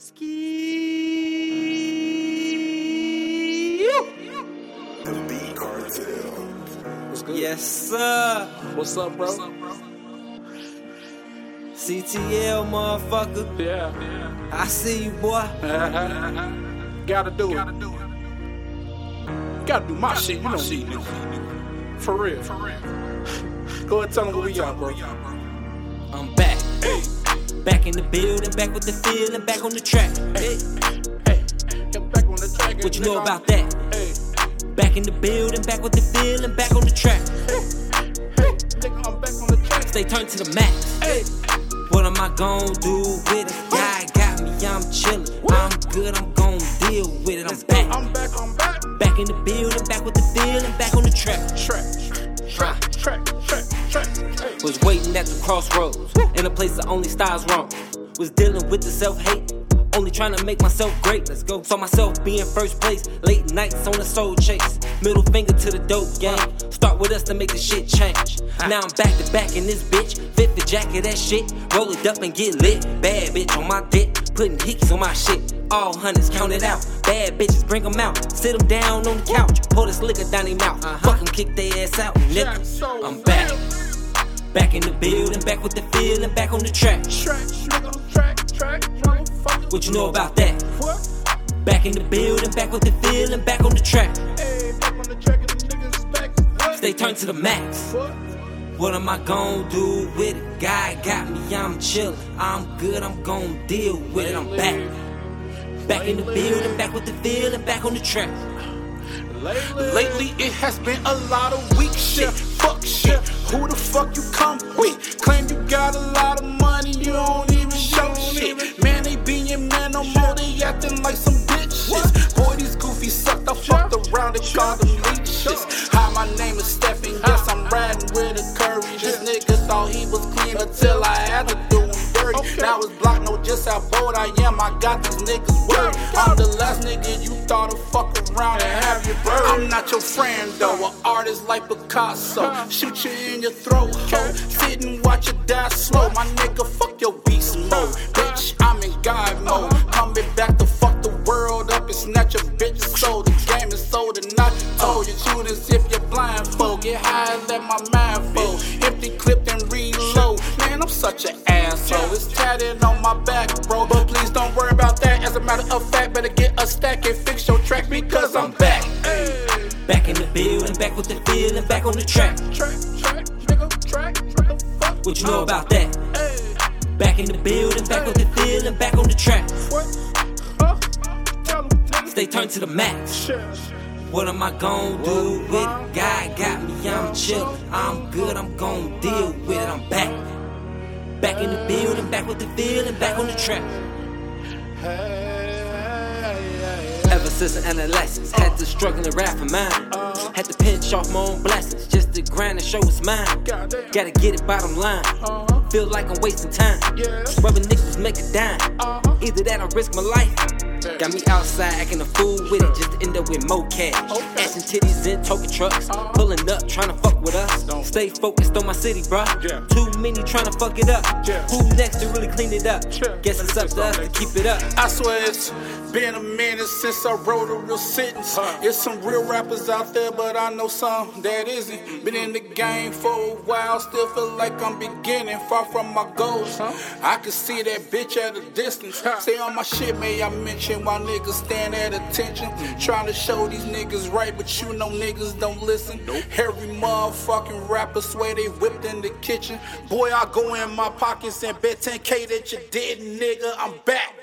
Ski. The B Cartel. What's good? Yes, sir. What's up, bro? CTL, motherfucker. Yeah. I see you, boy. Gotta do it. Gotta do my shit. You know me. For real. For real. Go ahead, tell them what we got, bro. Back. In the building, back with the feeling, back on the track. hey, hey. Back on the track. What you know about that? Hey, Back in the building, back with the feeling, back on the track. hey. Nigga, I'm back on the track. Stay turned to the max. Hey, What am I gon' do with it? God got me, I'm chillin'. I'm good, I'm gon' deal with it. I'm back, Was waiting at the crossroads, in a place that only styles roam. Was dealing with the self hate, only trying to make myself great. Let's go. Saw myself being first place, late nights on the soul chase. Middle finger to the dope gang. Start with us to make the shit change. Now I'm back to back in this bitch. Fit the jacket, that shit. Roll it up and get lit. Bad bitch on my dick, putting hickeys on my shit. All hundreds counted out. Bad bitches bring 'em out. Sit 'em down on the couch. Pour this liquor down their mouth. Fuck kick their ass out, nigga. I'm back. Back in the building, back with the feeling, back on the track. Track, nigga, track, track, motherfucker. What you know about that? What? Back in the building, back with the feeling, back on the track. Hey, back on the track and the niggas back. What? Stay turned to the max. What? What am I gon' do with it? God got me, I'm chillin'. I'm good, I'm gon' deal with it. I'm back. Back in the building, back with the feeling, back on the track. Lately it has been a lot of weak shit. Who the fuck you come with? Claim you got a lot of money, you don't even show shit. Man, they being man no more, they acting like some bitches. Boy, these goofy sucked, I fucked around and called them leeches. Hi, my name is Stephen, yes, uh. I'm riding with a curry. This nigga thought he was clean until I had to do dirty. Now it's block, know just how bold I am, I got these niggas worried. I'm the last nigga you thought to fuck around and have your bird. I'm not your friend though, an artist like Picasso. Shoot you in your throat, ho. Sit and watch you die slow. My nigga, fuck your beast mode. Bitch, I'm in God mode. Uh-huh. Coming back to fuck the world up and snatch your bitch's soul. The game is sold and not told. You shoot as if you're blindfold. Get high and let my mind fold. Empty clip and reload. Man, I'm such an asshole. It's tatted on my back, bro. But please don't worry about that. As a matter of fact, better get a stack and fix your track because I'm back. Back in the building, back with the feeling, back on the track. Track, track, nigga, track. What the fuck? What you know about that? Back in the building, back with the feeling, back on the track. what? Huh? Tell 'em, nigga. Stay turned to the max. What am I gon' do with? God got me, I'm chill. I'm good, I'm gon' deal with it. I'm back. Back in the building, back with the feeling, back on the track. Ever since an adolescence, had to struggle and rap for mine. Had to pinch off my own blessings just to grind and show it's mine. Gotta get it bottom line. Feel like I'm wasting time. Rubbing nickels make a dime. Either that or risk my life. Got me outside acting a fool with it just to end up with more cash. And titties in token trucks. Pulling up, trying to fuck with us. Stay focused on my city, bruh. Yeah. Too many trying to fuck it up. Yeah. Who next to really clean it up? Yeah. Guess it's up to us to keep it up. I swear it's been a minute since I wrote a real sentence. It's some real rappers out there, but I know some that isn't. Been in the game for a while, still feel like I'm beginning, far from my goals. I can see that bitch at a distance. Say on my shit, may I mention why niggas stand at attention? Hmm. Trying to show these niggas right, but you know niggas don't listen. Every motherfucking rapper swear they whipped in the kitchen. Boy, I go in my pockets and bet 10k that you didn't, nigga. I'm back.